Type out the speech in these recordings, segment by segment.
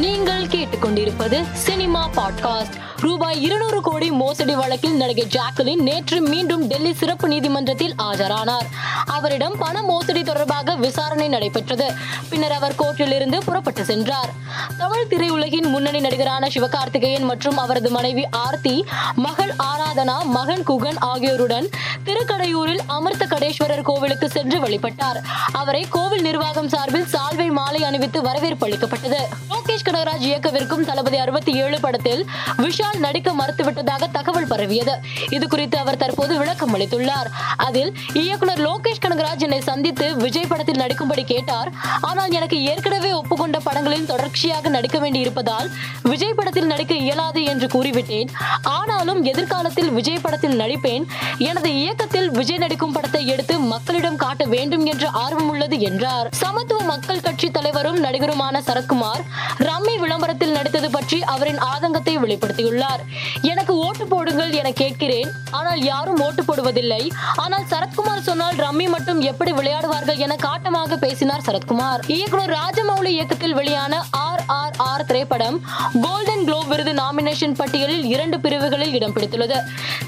நீங்கள் கேட்டுக்கொண்டிருப்பது cinema podcast. ரூபாய் இருநூறு கோடி மோசடி வழக்கில் நடிகை ஜாக்லின் நேற்று மீண்டும் டெல்லி சிறப்பு நீதிமன்றத்தில் ஆஜரானார். அவரிடம் பண மோசடி தொடர்பாக விசாரணை நடைபெற்றது. பின்னர் அவர் கோர்ட்டில் இருந்து புறப்பட்டு சென்றார். தமிழ் திரையுலகின் முன்னணி நடிகரான சிவகார்த்திகேயன் மற்றும் அவரது மனைவி ஆர்த்தி மகள் ஆராதனா மகன் குகன் ஆகியோருடன் திருக்கடையூரில் அமிர்த கடேஸ்வரர் கோவிலுக்கு சென்று வழிபட்டார். அவரை கோவில் நிர்வாகம் சார்பில் சால்வை மலர்கள் மாலை அணிவித்து வரவேற்பு அளிக்கப்பட்டது. லோகேஷ் கனகராஜ் இயக்கவிருக்கும் தளபதி அறுபத்தி ஏழு படத்தில் விஷால் நடிக்க மறுத்துவிட்டதாக தகவல் பரவியது. இது குறித்து அவர் தற்போது விளக்கம் அளித்துள்ளார். அதில் இயக்குனர் லோகேஷ் கனகராஜ் என்னை சந்தித்து விஜய் படத்தில் நடிக்கும்படி கேட்டார். ஆனால் எனக்கு ஏற்கனவே ஒப்புக்கொண்ட படங்களில் தொடர்ச்சியாக நடிக்க வேண்டி இருப்பதால் விஜய் படத்தில் நடிக்க இயலாது என்று கூறிவிட்டேன். ஆனாலும் எதிர்காலத்தில் விஜய் படத்தில் நடிப்பேன். எனது இயக்கத்தில் விஜய் நடிக்கும் படத்தை எடுத்து மக்களிடம் காட்ட வேண்டும் என்ற ஆர்வம் உள்ளது என்றார். சமத்துவ மக்கள் கட்சி தலைவரும் நடிகருமான சரத்குமார் ரம்மி விளம்பரத்தில் நடித்தது பற்றி அவரின் ஆதங்கத்தை வெளிப்படுத்தியுள்ளார். எனக்கு ஓட்டு போடுங்கள் என கேட்கிறேன். ஆனால் யாரும் ஓட்டு போடுவதில்லை. ஆனால் சரத்குமார் சொன்னால் ரம்மி மட்டும் எப்படி விளையாடுவார்கள் என காட்டமாக பேசினார் சரத்குமார். இயக்குனர் ராஜமௌலி இயக்கத்தில் வெளியான ஆர் ஆர் திரைப்படம் கோல்டன் குளோப் விருது நாமினேஷன் பட்டியலில் இரண்டு பிரிவுகளில் இடம் பிடித்துள்ளது.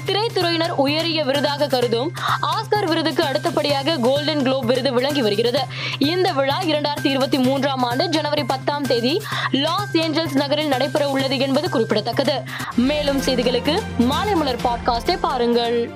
திரைத்துறையினர் உயரிய விருதாக கருதும் ஆஸ்கர் விருதுக்கு அடுத்தபடியாக கோல்டன் குளோப் விருது விளங்கி வருகிறது. இந்த விழா இரண்டாயிரத்தி இருபத்தி மூன்றாம் ஆண்டு ஜனவரி பத்தாம் தேதி லாஸ் ஏஞ்சல்ஸ் நகரில் நடைபெற உள்ளது என்பது குறிப்பிடத்தக்கது. மேலும் செய்திகளுக்கு மாலை மலர் பாட்காஸ்டை பாருங்கள்.